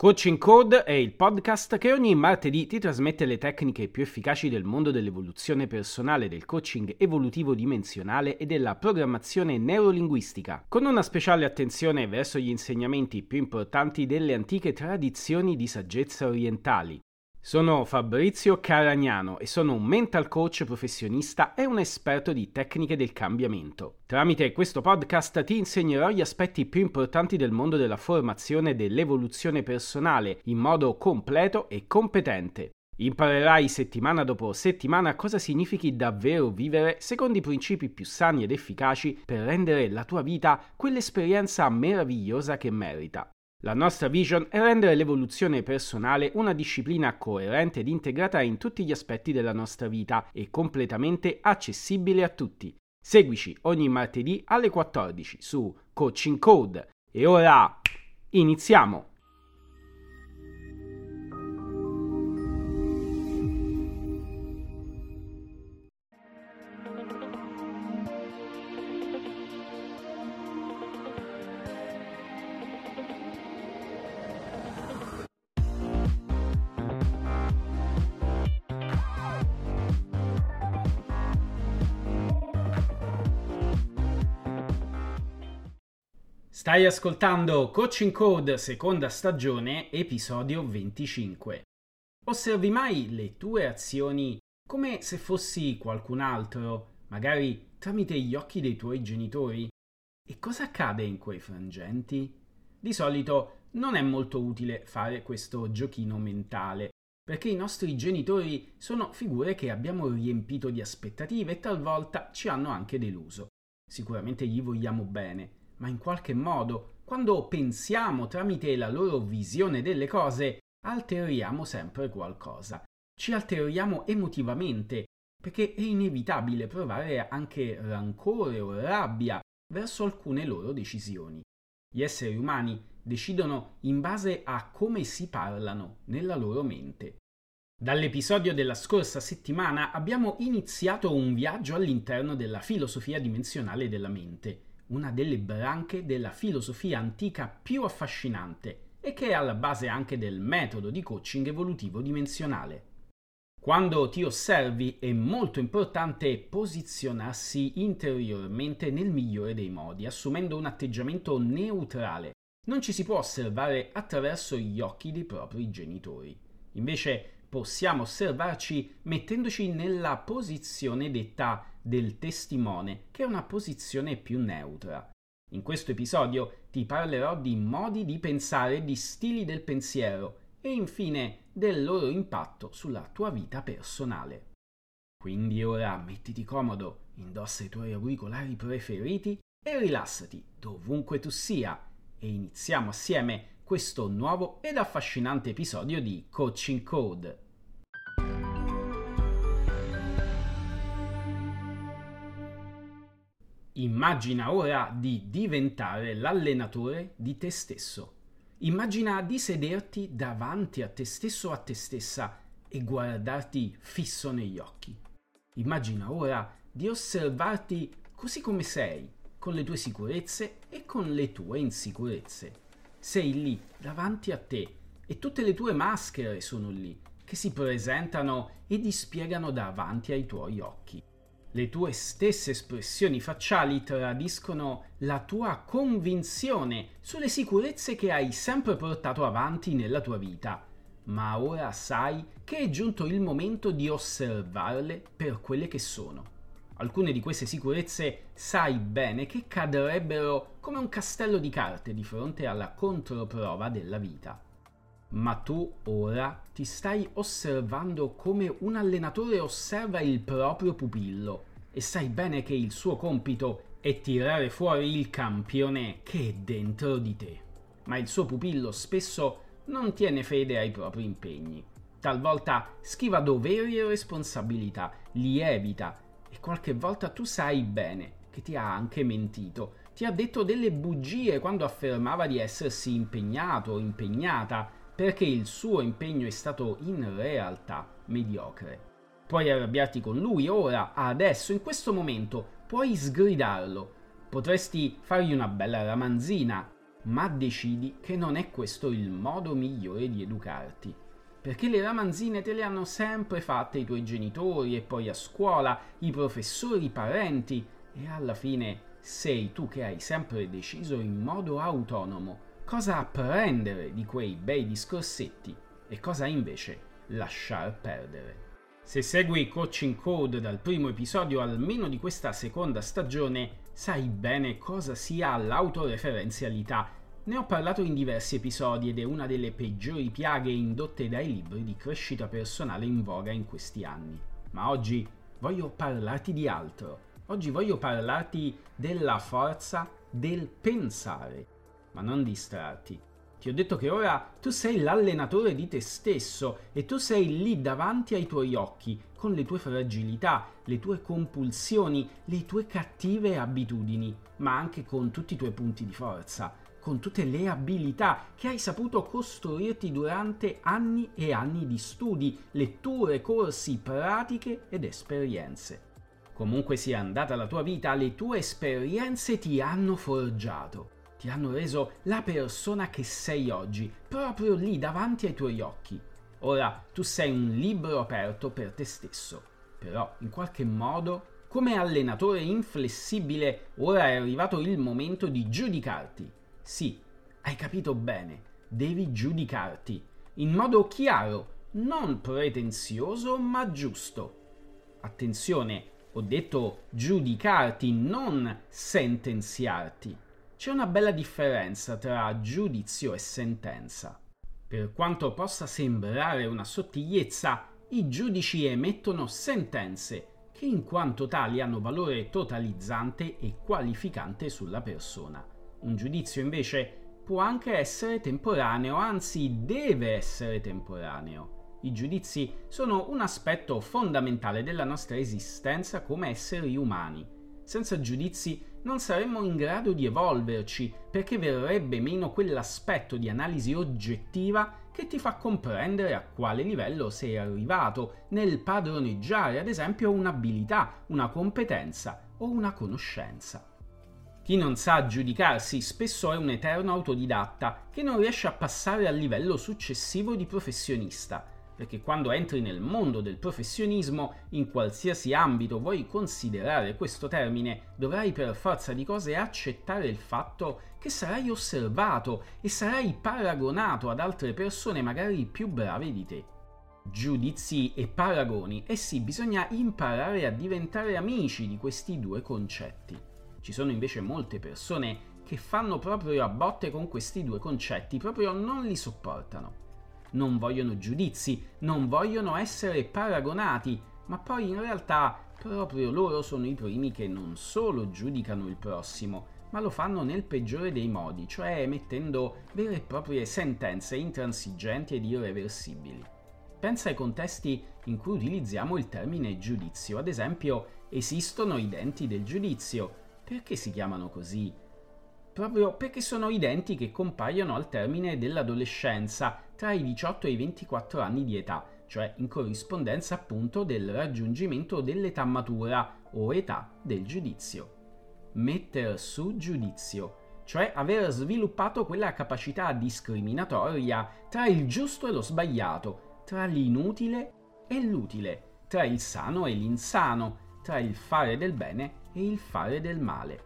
Coaching Code è il podcast che ogni martedì ti trasmette le tecniche più efficaci del mondo dell'evoluzione personale, del coaching evolutivo dimensionale e della programmazione neurolinguistica, con una speciale attenzione verso gli insegnamenti più importanti delle antiche tradizioni di saggezza orientali. Sono Fabrizio Caragnano e sono un mental coach professionista e un esperto di tecniche del cambiamento. Tramite questo podcast ti insegnerò gli aspetti più importanti del mondo della formazione e dell'evoluzione personale in modo completo e competente. Imparerai settimana dopo settimana cosa significhi davvero vivere secondo i principi più sani ed efficaci per rendere la tua vita quell'esperienza meravigliosa che merita. La nostra vision è rendere l'evoluzione personale una disciplina coerente ed integrata in tutti gli aspetti della nostra vita e completamente accessibile a tutti. Seguici ogni martedì alle 14 su Coaching Code. E ora iniziamo! Stai ascoltando Coaching Code seconda stagione, episodio 25. Osservi mai le tue azioni come se fossi qualcun altro, magari tramite gli occhi dei tuoi genitori? E cosa accade in quei frangenti? Di solito non è molto utile fare questo giochino mentale, perché i nostri genitori sono figure che abbiamo riempito di aspettative e talvolta ci hanno anche deluso. Sicuramente gli vogliamo bene, ma in qualche modo, quando pensiamo tramite la loro visione delle cose, alteriamo sempre qualcosa. Ci alteriamo emotivamente, perché è inevitabile provare anche rancore o rabbia verso alcune loro decisioni. Gli esseri umani decidono in base a come si parlano nella loro mente. Dall'episodio della scorsa settimana abbiamo iniziato un viaggio all'interno della filosofia dimensionale della mente una delle branche della filosofia antica più affascinante e che è alla base anche del metodo di coaching evolutivo dimensionale. Quando ti osservi è molto importante posizionarsi interiormente nel migliore dei modi, assumendo un atteggiamento neutrale. Non ci si può osservare attraverso gli occhi dei propri genitori. Invece possiamo osservarci mettendoci nella posizione detta del testimone, che è una posizione più neutra. In questo episodio ti parlerò di modi di pensare, di stili del pensiero e infine del loro impatto sulla tua vita personale. Quindi ora mettiti comodo, indossa i tuoi auricolari preferiti e rilassati dovunque tu sia e iniziamo assieme questo nuovo ed affascinante episodio di Coaching Code. Immagina ora di diventare l'allenatore di te stesso. Immagina di sederti davanti a te stesso o a te stessa e guardarti fisso negli occhi. Immagina ora di osservarti così come sei, con le tue sicurezze e con le tue insicurezze sei lì davanti a te e tutte le tue maschere sono lì, che si presentano e dispiegano davanti ai tuoi occhi. Le tue stesse espressioni facciali tradiscono la tua convinzione sulle sicurezze che hai sempre portato avanti nella tua vita, ma ora sai che è giunto il momento di osservarle per quelle che sono alcune di queste sicurezze sai bene che cadrebbero come un castello di carte di fronte alla controprova della vita. Ma tu ora ti stai osservando come un allenatore osserva il proprio pupillo e sai bene che il suo compito è tirare fuori il campione che è dentro di te. Ma il suo pupillo spesso non tiene fede ai propri impegni. Talvolta schiva doveri e responsabilità, li evita qualche volta tu sai bene che ti ha anche mentito. Ti ha detto delle bugie quando affermava di essersi impegnato o impegnata, perché il suo impegno è stato in realtà mediocre. Puoi arrabbiarti con lui ora, adesso, in questo momento, puoi sgridarlo. Potresti fargli una bella ramanzina, ma decidi che non è questo il modo migliore di educarti. Perché le ramanzine te le hanno sempre fatte i tuoi genitori e poi a scuola, i professori, i parenti e alla fine sei tu che hai sempre deciso in modo autonomo cosa apprendere di quei bei discorsetti e cosa invece lasciar perdere. Se segui Coaching Code dal primo episodio almeno di questa seconda stagione, sai bene cosa sia l'autoreferenzialità. Ne ho parlato in diversi episodi ed è una delle peggiori piaghe indotte dai libri di crescita personale in voga in questi anni. Ma oggi voglio parlarti di altro. Oggi voglio parlarti della forza del pensare, ma non distrarti ti ho detto che ora tu sei l'allenatore di te stesso e tu sei lì davanti ai tuoi occhi, con le tue fragilità, le tue compulsioni, le tue cattive abitudini, ma anche con tutti i tuoi punti di forza, con tutte le abilità che hai saputo costruirti durante anni e anni di studi, letture, corsi, pratiche ed esperienze. Comunque sia andata la tua vita, le tue esperienze ti hanno forgiato ti hanno reso la persona che sei oggi, proprio lì davanti ai tuoi occhi. Ora tu sei un libro aperto per te stesso, però in qualche modo, come allenatore inflessibile, ora è arrivato il momento di giudicarti. Sì, hai capito bene, devi giudicarti, in modo chiaro, non pretenzioso ma giusto. Attenzione, ho detto giudicarti, non sentenziarti c'è una bella differenza tra giudizio e sentenza. Per quanto possa sembrare una sottigliezza, i giudici emettono sentenze che in quanto tali hanno valore totalizzante e qualificante sulla persona. Un giudizio invece può anche essere temporaneo, anzi deve essere temporaneo. I giudizi sono un aspetto fondamentale della nostra esistenza come esseri umani. Senza giudizi non saremmo in grado di evolverci perché verrebbe meno quell'aspetto di analisi oggettiva che ti fa comprendere a quale livello sei arrivato nel padroneggiare ad esempio un'abilità, una competenza o una conoscenza. Chi non sa giudicarsi spesso è un eterno autodidatta che non riesce a passare al livello successivo di professionista perché quando entri nel mondo del professionismo, in qualsiasi ambito vuoi considerare questo termine, dovrai per forza di cose accettare il fatto che sarai osservato e sarai paragonato ad altre persone magari più brave di te. Giudizi e paragoni, e sì, bisogna imparare a diventare amici di questi due concetti. Ci sono invece molte persone che fanno proprio a botte con questi due concetti, proprio non li sopportano non vogliono giudizi, non vogliono essere paragonati, ma poi in realtà proprio loro sono i primi che non solo giudicano il prossimo, ma lo fanno nel peggiore dei modi, cioè emettendo vere e proprie sentenze intransigenti ed irreversibili. Pensa ai contesti in cui utilizziamo il termine giudizio, ad esempio esistono i denti del giudizio. Perché si chiamano così? proprio perché sono i denti che compaiono al termine dell'adolescenza tra i 18 e i 24 anni di età, cioè in corrispondenza appunto del raggiungimento dell'età matura o età del giudizio. Metter su giudizio, cioè aver sviluppato quella capacità discriminatoria tra il giusto e lo sbagliato, tra l'inutile e l'utile, tra il sano e l'insano, tra il fare del bene e il fare del male.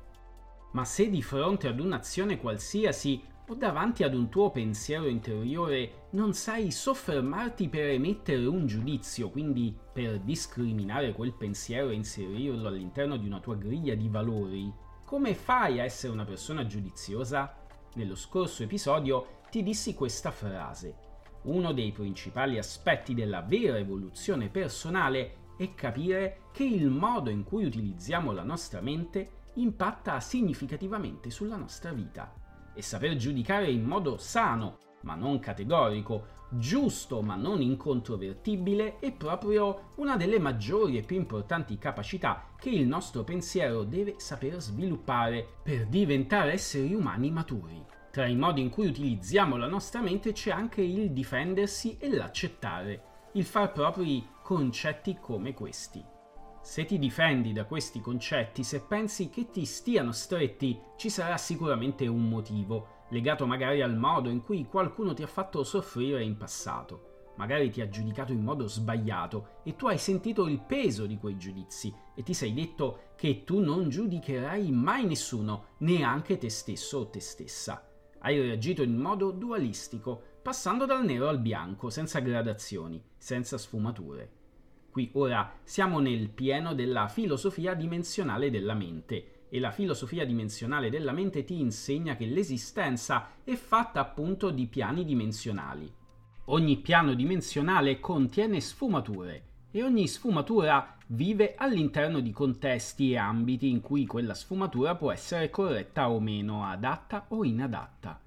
Ma se di fronte ad un'azione qualsiasi o davanti ad un tuo pensiero interiore non sai soffermarti per emettere un giudizio, quindi per discriminare quel pensiero e inserirlo all'interno di una tua griglia di valori, come fai a essere una persona giudiziosa? Nello scorso episodio ti dissi questa frase. Uno dei principali aspetti della vera evoluzione personale è capire che il modo in cui utilizziamo la nostra mente impatta significativamente sulla nostra vita. E saper giudicare in modo sano, ma non categorico, giusto ma non incontrovertibile, è proprio una delle maggiori e più importanti capacità che il nostro pensiero deve saper sviluppare per diventare esseri umani maturi. Tra i modi in cui utilizziamo la nostra mente c'è anche il difendersi e l'accettare, il far propri concetti come questi. Se ti difendi da questi concetti, se pensi che ti stiano stretti, ci sarà sicuramente un motivo. legato magari al modo in cui qualcuno ti ha fatto soffrire in passato. Magari ti ha giudicato in modo sbagliato e tu hai sentito il peso di quei giudizi e ti sei detto che tu non giudicherai mai nessuno, neanche te stesso o te stessa. Hai reagito in modo dualistico, passando dal nero al bianco, senza gradazioni, senza sfumature. Qui ora siamo nel pieno della filosofia dimensionale della mente e la filosofia dimensionale della mente ti insegna che l'esistenza è fatta appunto di piani dimensionali. Ogni piano dimensionale contiene sfumature e ogni sfumatura vive all'interno di contesti e ambiti in cui quella sfumatura può essere corretta o meno, adatta o inadatta.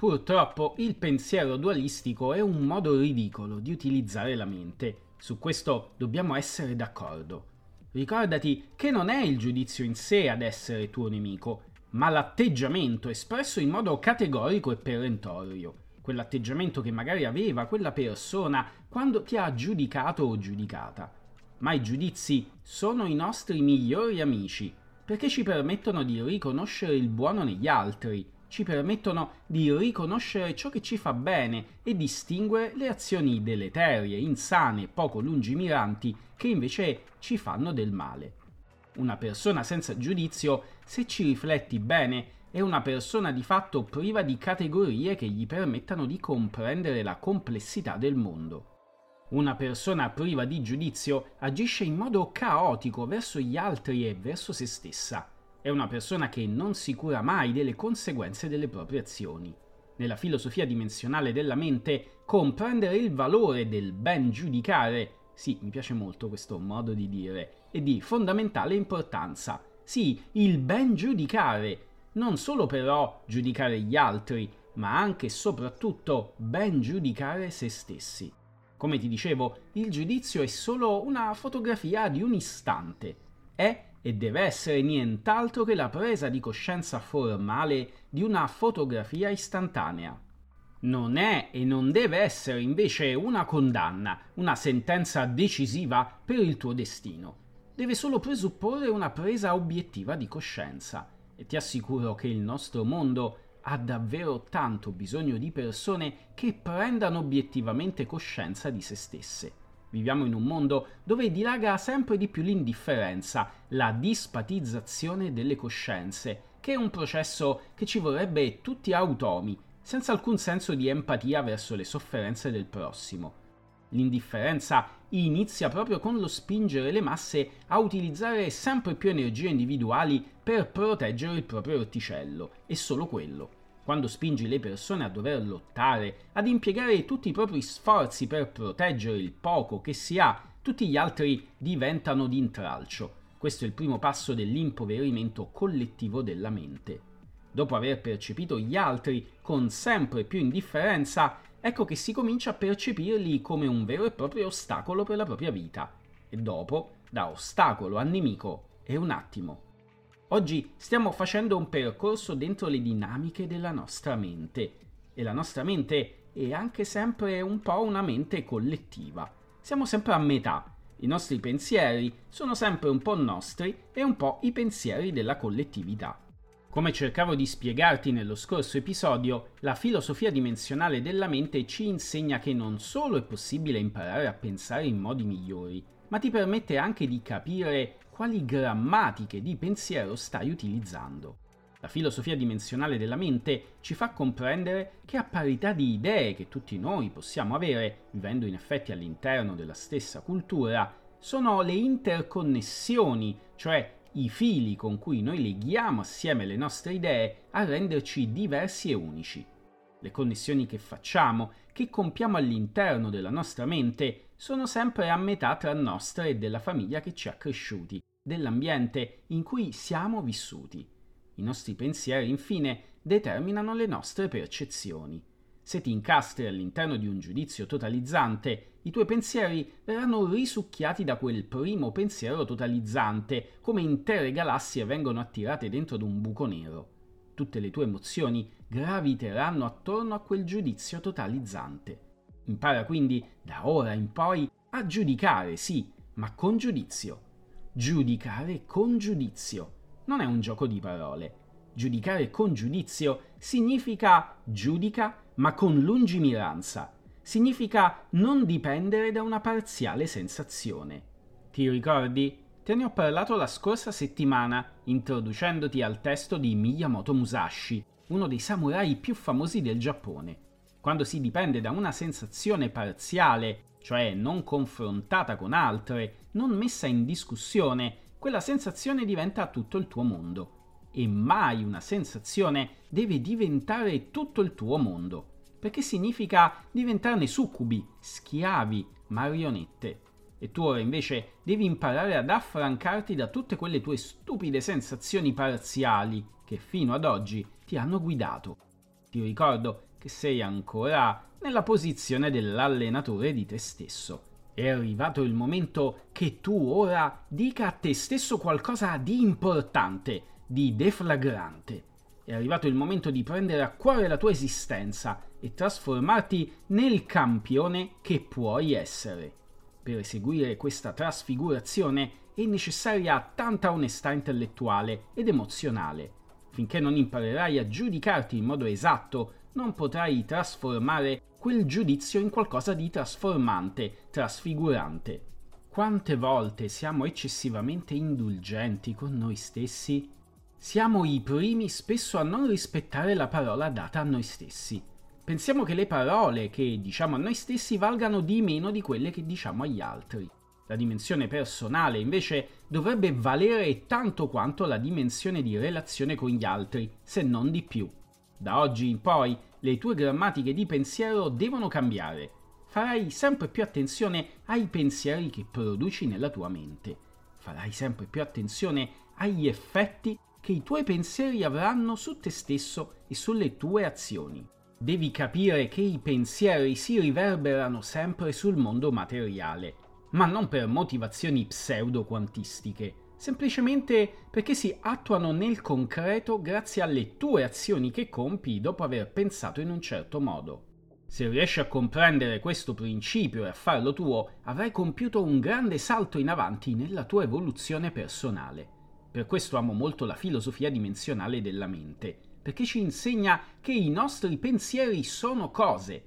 Purtroppo il pensiero dualistico è un modo ridicolo di utilizzare la mente. Su questo dobbiamo essere d'accordo. Ricordati che non è il giudizio in sé ad essere tuo nemico, ma l'atteggiamento espresso in modo categorico e perentorio. Quell'atteggiamento che magari aveva quella persona quando ti ha giudicato o giudicata. Ma i giudizi sono i nostri migliori amici, perché ci permettono di riconoscere il buono negli altri ci permettono di riconoscere ciò che ci fa bene e distinguere le azioni deleterie, insane, poco lungimiranti che invece ci fanno del male. Una persona senza giudizio, se ci rifletti bene, è una persona di fatto priva di categorie che gli permettano di comprendere la complessità del mondo. Una persona priva di giudizio agisce in modo caotico verso gli altri e verso se stessa è una persona che non si cura mai delle conseguenze delle proprie azioni. Nella filosofia dimensionale della mente, comprendere il valore del ben giudicare, sì, mi piace molto questo modo di dire, è di fondamentale importanza. Sì, il ben giudicare, non solo però giudicare gli altri, ma anche e soprattutto ben giudicare se stessi. Come ti dicevo, il giudizio è solo una fotografia di un istante. È e deve essere nient'altro che la presa di coscienza formale di una fotografia istantanea. Non è e non deve essere invece una condanna, una sentenza decisiva per il tuo destino. Deve solo presupporre una presa obiettiva di coscienza. E ti assicuro che il nostro mondo ha davvero tanto bisogno di persone che prendano obiettivamente coscienza di se stesse. Viviamo in un mondo dove dilaga sempre di più l'indifferenza, la dispatizzazione delle coscienze, che è un processo che ci vorrebbe tutti automi, senza alcun senso di empatia verso le sofferenze del prossimo. L'indifferenza inizia proprio con lo spingere le masse a utilizzare sempre più energie individuali per proteggere il proprio orticello, e solo quello quando spingi le persone a dover lottare, ad impiegare tutti i propri sforzi per proteggere il poco che si ha, tutti gli altri diventano d'intralcio. Questo è il primo passo dell'impoverimento collettivo della mente. Dopo aver percepito gli altri con sempre più indifferenza, ecco che si comincia a percepirli come un vero e proprio ostacolo per la propria vita. E dopo, da ostacolo a nemico, è un attimo. Oggi stiamo facendo un percorso dentro le dinamiche della nostra mente e la nostra mente è anche sempre un po' una mente collettiva. Siamo sempre a metà. I nostri pensieri sono sempre un po' nostri e un po' i pensieri della collettività. Come cercavo di spiegarti nello scorso episodio, la filosofia dimensionale della mente ci insegna che non solo è possibile imparare a pensare in modi migliori, ma ti permette anche di capire quali grammatiche di pensiero stai utilizzando. La filosofia dimensionale della mente ci fa comprendere che a parità di idee che tutti noi possiamo avere, vivendo in effetti all'interno della stessa cultura, sono le interconnessioni, cioè i fili con cui noi leghiamo assieme le nostre idee a renderci diversi e unici. Le connessioni che facciamo, che compiamo all'interno della nostra mente, sono sempre a metà tra nostra e della famiglia che ci ha cresciuti, dell'ambiente in cui siamo vissuti. I nostri pensieri, infine, determinano le nostre percezioni. Se ti incastri all'interno di un giudizio totalizzante, i tuoi pensieri verranno risucchiati da quel primo pensiero totalizzante, come intere galassie vengono attirate dentro ad un buco nero. Tutte le tue emozioni graviteranno attorno a quel giudizio totalizzante. Impara quindi, da ora in poi, a giudicare, sì, ma con giudizio giudicare con giudizio. Non è un gioco di parole. Giudicare con giudizio significa giudica ma con lungimiranza. Significa non dipendere da una parziale sensazione. Ti ricordi? Te ne ho parlato la scorsa settimana, introducendoti al testo di Miyamoto Musashi, uno dei samurai più famosi del Giappone. Quando si dipende da una sensazione parziale, cioè non confrontata con altre, non messa in discussione, quella sensazione diventa tutto il tuo mondo. E mai una sensazione deve diventare tutto il tuo mondo, perché significa diventarne succubi, schiavi, marionette. E tu ora invece devi imparare ad affrancarti da tutte quelle tue stupide sensazioni parziali che fino ad oggi ti hanno guidato. Ti ricordo che sei ancora nella posizione dell'allenatore di te stesso. È arrivato il momento che tu ora dica a te stesso qualcosa di importante, di deflagrante. È arrivato il momento di prendere a cuore la tua esistenza e trasformarti nel campione che puoi essere. Per eseguire questa trasfigurazione è necessaria tanta onestà intellettuale ed emozionale. Finché non imparerai a giudicarti in modo esatto, non potrai trasformare quel giudizio in qualcosa di trasformante, trasfigurante. Quante volte siamo eccessivamente indulgenti con noi stessi? Siamo i primi spesso a non rispettare la parola data a noi stessi. Pensiamo che le parole che diciamo a noi stessi valgano di meno di quelle che diciamo agli altri. La dimensione personale invece dovrebbe valere tanto quanto la dimensione di relazione con gli altri, se non di più. Da oggi in poi le tue grammatiche di pensiero devono cambiare. Farai sempre più attenzione ai pensieri che produci nella tua mente. Farai sempre più attenzione agli effetti che i tuoi pensieri avranno su te stesso e sulle tue azioni. Devi capire che i pensieri si riverberano sempre sul mondo materiale, ma non per motivazioni pseudo-quantistiche, semplicemente perché si attuano nel concreto grazie alle tue azioni che compi dopo aver pensato in un certo modo. Se riesci a comprendere questo principio e a farlo tuo, avrai compiuto un grande salto in avanti nella tua evoluzione personale. Per questo amo molto la filosofia dimensionale della mente, perché ci insegna che i nostri pensieri sono cose.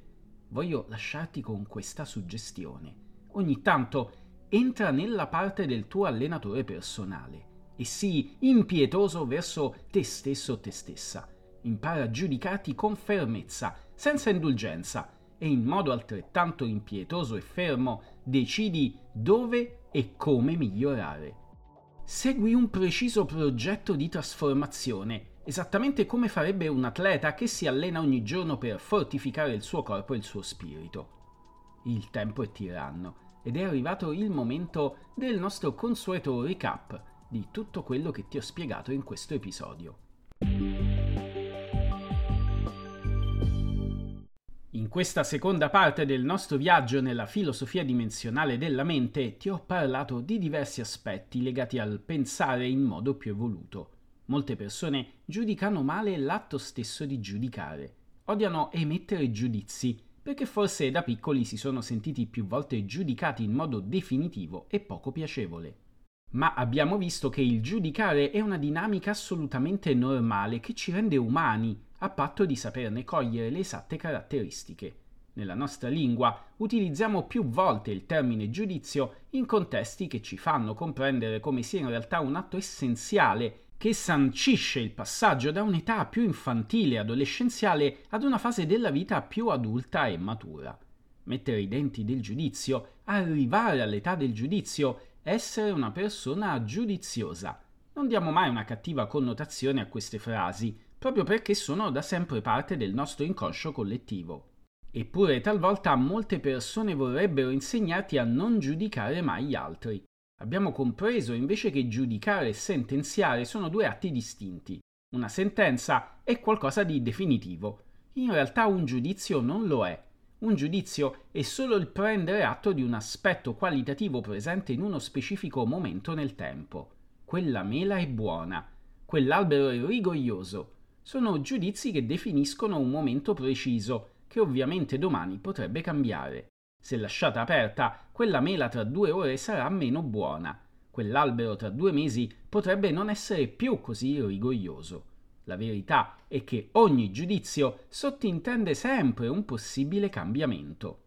Voglio lasciarti con questa suggestione. Ogni tanto entra nella parte del tuo allenatore personale e sii impietoso verso te stesso o te stessa. Impara a giudicarti con fermezza, senza indulgenza, e in modo altrettanto impietoso e fermo decidi dove e come migliorare. Segui un preciso progetto di trasformazione esattamente come farebbe un atleta che si allena ogni giorno per fortificare il suo corpo e il suo spirito. Il tempo è tiranno ed è arrivato il momento del nostro consueto recap di tutto quello che ti ho spiegato in questo episodio. In questa seconda parte del nostro viaggio nella filosofia dimensionale della mente ti ho parlato di diversi aspetti legati al pensare in modo più evoluto. Molte persone giudicano male l'atto stesso di giudicare. Odiano emettere giudizi perché forse da piccoli si sono sentiti più volte giudicati in modo definitivo e poco piacevole. Ma abbiamo visto che il giudicare è una dinamica assolutamente normale che ci rende umani, a patto di saperne cogliere le esatte caratteristiche. Nella nostra lingua utilizziamo più volte il termine giudizio in contesti che ci fanno comprendere come sia in realtà un atto essenziale che sancisce il passaggio da un'età più infantile e adolescenziale ad una fase della vita più adulta e matura. Mettere i denti del giudizio, arrivare all'età del giudizio, essere una persona giudiziosa. Non diamo mai una cattiva connotazione a queste frasi, proprio perché sono da sempre parte del nostro inconscio collettivo. Eppure talvolta molte persone vorrebbero insegnarti a non giudicare mai gli altri, Abbiamo compreso invece che giudicare e sentenziare sono due atti distinti. Una sentenza è qualcosa di definitivo. In realtà un giudizio non lo è. Un giudizio è solo il prendere atto di un aspetto qualitativo presente in uno specifico momento nel tempo. Quella mela è buona, quell'albero è rigoglioso. Sono giudizi che definiscono un momento preciso, che ovviamente domani potrebbe cambiare. Se lasciata aperta, quella mela tra due ore sarà meno buona. Quell'albero tra due mesi potrebbe non essere più così rigoglioso. La verità è che ogni giudizio sottintende sempre un possibile cambiamento.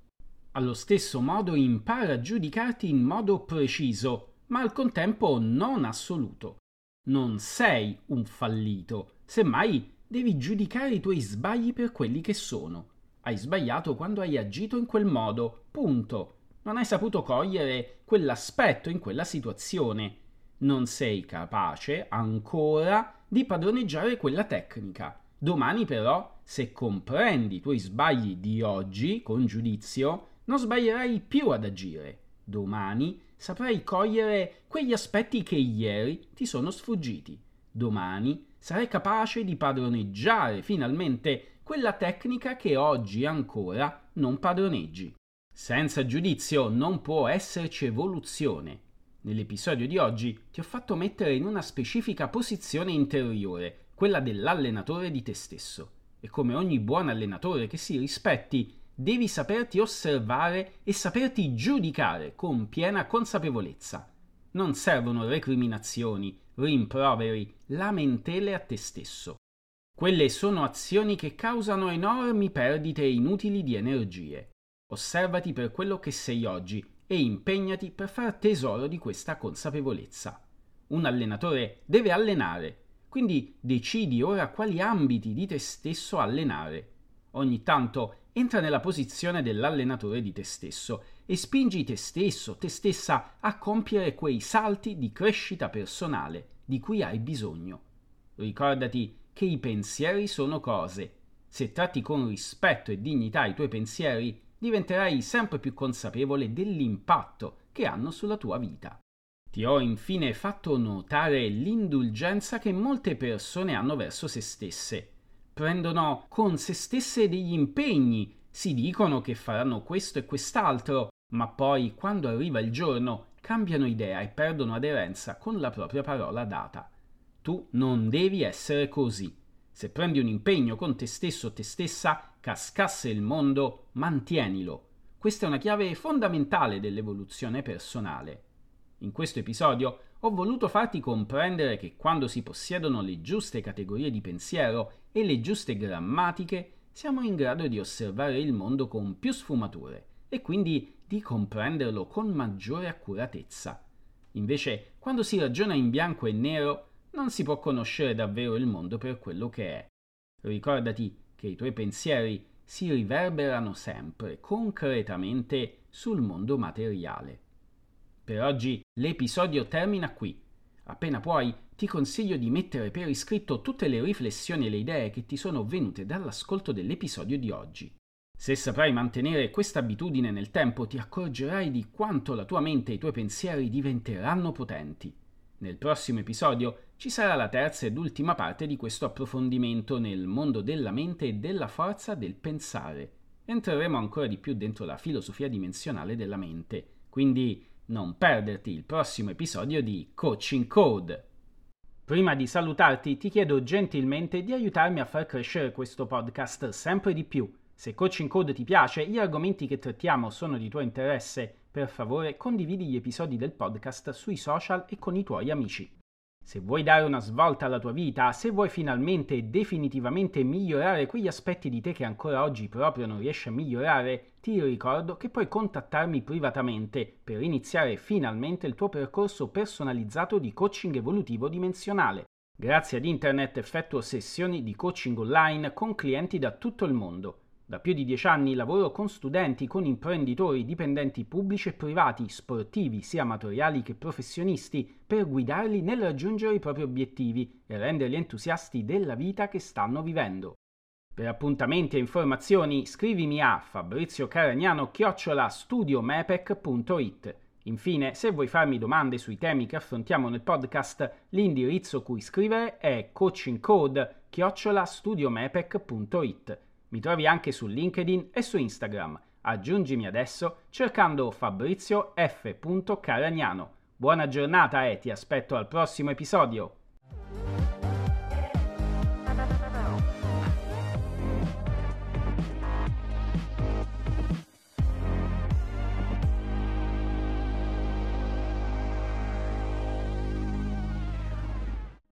Allo stesso modo impara a giudicarti in modo preciso, ma al contempo non assoluto. Non sei un fallito, semmai devi giudicare i tuoi sbagli per quelli che sono. Hai sbagliato quando hai agito in quel modo, punto. Non hai saputo cogliere quell'aspetto in quella situazione. Non sei capace ancora di padroneggiare quella tecnica. Domani però, se comprendi i tuoi sbagli di oggi con giudizio, non sbaglierai più ad agire. Domani saprai cogliere quegli aspetti che ieri ti sono sfuggiti. Domani sarai capace di padroneggiare finalmente quella tecnica che oggi ancora non padroneggi. Senza giudizio non può esserci evoluzione. Nell'episodio di oggi ti ho fatto mettere in una specifica posizione interiore, quella dell'allenatore di te stesso. E come ogni buon allenatore che si rispetti, devi saperti osservare e saperti giudicare con piena consapevolezza. Non servono recriminazioni, rimproveri, lamentele a te stesso. Quelle sono azioni che causano enormi perdite inutili di energie. Osservati per quello che sei oggi e impegnati per far tesoro di questa consapevolezza. Un allenatore deve allenare, quindi decidi ora quali ambiti di te stesso allenare. Ogni tanto entra nella posizione dell'allenatore di te stesso e spingi te stesso, te stessa a compiere quei salti di crescita personale di cui hai bisogno. Ricordati che i pensieri sono cose. Se tratti con rispetto e dignità i tuoi pensieri, diventerai sempre più consapevole dell'impatto che hanno sulla tua vita. Ti ho infine fatto notare l'indulgenza che molte persone hanno verso se stesse prendono con se stesse degli impegni, si dicono che faranno questo e quest'altro, ma poi, quando arriva il giorno, cambiano idea e perdono aderenza con la propria parola data. Tu non devi essere così. Se prendi un impegno con te stesso o te stessa, cascasse il mondo, mantienilo. Questa è una chiave fondamentale dell'evoluzione personale. In questo episodio ho voluto farti comprendere che quando si possiedono le giuste categorie di pensiero e le giuste grammatiche, siamo in grado di osservare il mondo con più sfumature e quindi di comprenderlo con maggiore accuratezza. Invece, quando si ragiona in bianco e nero, non si può conoscere davvero il mondo per quello che è. Ricordati che i tuoi pensieri si riverberano sempre concretamente sul mondo materiale. Per oggi l'episodio termina qui. Appena puoi, ti consiglio di mettere per iscritto tutte le riflessioni e le idee che ti sono venute dall'ascolto dell'episodio di oggi. Se saprai mantenere questa abitudine nel tempo, ti accorgerai di quanto la tua mente e i tuoi pensieri diventeranno potenti. Nel prossimo episodio ci sarà la terza ed ultima parte di questo approfondimento nel mondo della mente e della forza del pensare. Entreremo ancora di più dentro la filosofia dimensionale della mente. Quindi non perderti il prossimo episodio di Coaching Code. Prima di salutarti ti chiedo gentilmente di aiutarmi a far crescere questo podcast sempre di più. Se Coaching Code ti piace gli argomenti che trattiamo sono di tuo interesse, per favore condividi gli episodi del podcast sui social e con i tuoi amici. Se vuoi dare una svolta alla tua vita, se vuoi finalmente e definitivamente migliorare quegli aspetti di te che ancora oggi proprio non riesci a migliorare, ti ricordo che puoi contattarmi privatamente per iniziare finalmente il tuo percorso personalizzato di coaching evolutivo dimensionale. Grazie ad internet effettuo sessioni di coaching online con clienti da tutto il mondo da più di dieci anni lavoro con studenti, con imprenditori, dipendenti pubblici e privati, sportivi, sia amatoriali che professionisti, per guidarli nel raggiungere i propri obiettivi e renderli entusiasti della vita che stanno vivendo. Per appuntamenti e informazioni scrivimi a Fabrizio Caragnano chiocciola studiomepec.it. Infine, se vuoi farmi domande sui temi che affrontiamo nel podcast, l'indirizzo cui scrivere è coachingcode chiocciola studiomepec.it. Mi trovi anche su LinkedIn e su Instagram. Aggiungimi adesso cercando Fabrizio F. Caragnano. Buona giornata e ti aspetto al prossimo episodio.